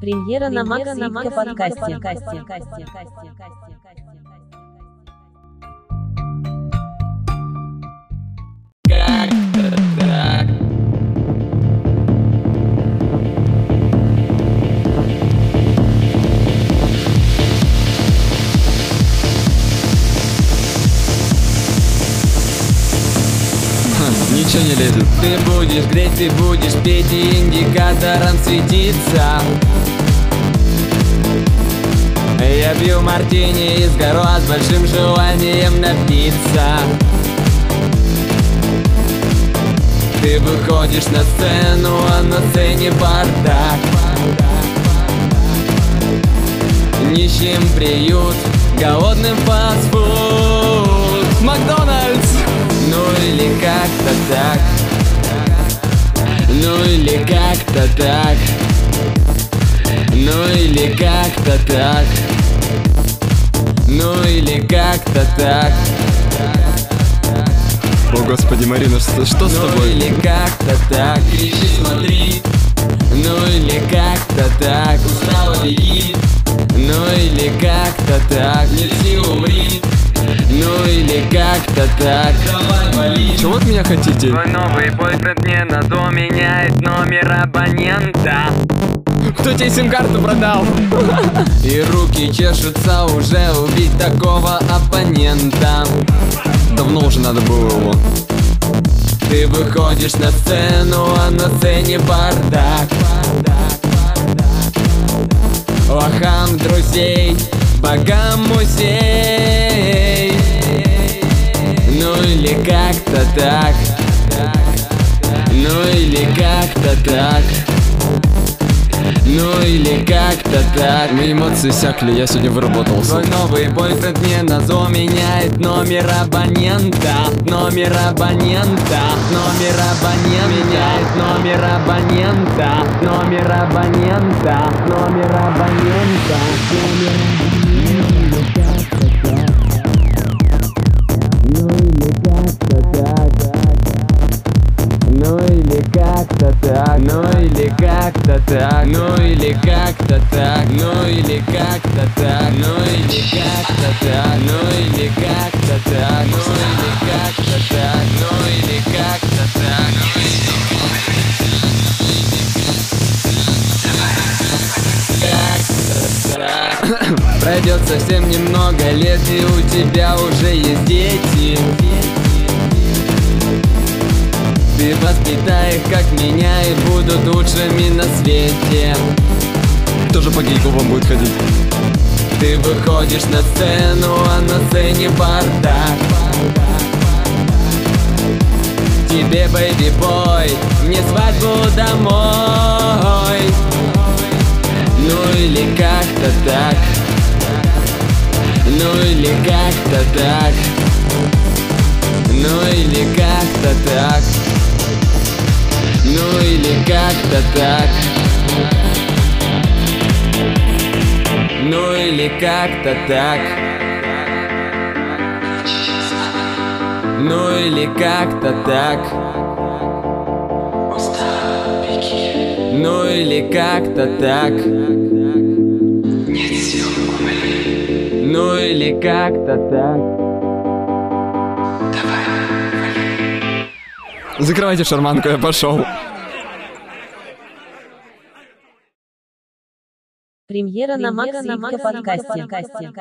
Премьера, Премьера на Максика подкасте. подкасте. Ничего не лезет. Ты будешь греть, ты будешь петь и индикатором светиться Я пью мартини из горо с большим желанием напиться. Ты выходишь на сцену, а на сцене бардак. Нищим приют, голодным фастфуд как-то так. Ну или как-то так. Ну или как-то так. Ну или как-то так. О, господи, Марина, что, что с Ну тобой? или как-то так. Кричи, смотри. Ну или как-то так. Устала, беги Ну или как-то так. Ну или как-то так Давай, вали Чего от меня хотите? Твой новый бойфренд не на то меняет номер абонента Кто тебе сим-карту продал? И руки чешутся уже убить такого оппонента Давно уже надо было его. Ты выходишь на сцену, а на сцене бардак Лохам друзей, богам музей Ну или как-то так. Ну или как-то так. Ну или как-то так. Мои эмоции сякли, я сегодня выработался. Твой новый бойфренд не на зло меняет номер абонента. Номер абонента. Номер абонента. Меняет номер абонента. Номер абонента. Номер абонента. Ну как-то так. Ну или как-то так. Ну или как-то так. Ну или как-то так. Ну или как-то так. Ну или как-то так. Ну или как-то так. Ну или как-то так. Ну или как-то так. Пройдет совсем немного лет И у тебя уже есть дети ты воспитай их, как меня, и будут лучшими на свете. Тоже по гейковам будет ходить. Ты выходишь на сцену, а на сцене бардак. Тебе, бэйби бой, мне свадьбу домой. Ну или как-то так. Ну или как-то так. Ну или как-то так Ну или как-то так. Ну или как-то так. Ну или как-то так. Ну или как-то так. Ну или как-то так Закрывайте шарманку, я пошел. Премьера, на Макса на Макса подкасте. подкасте.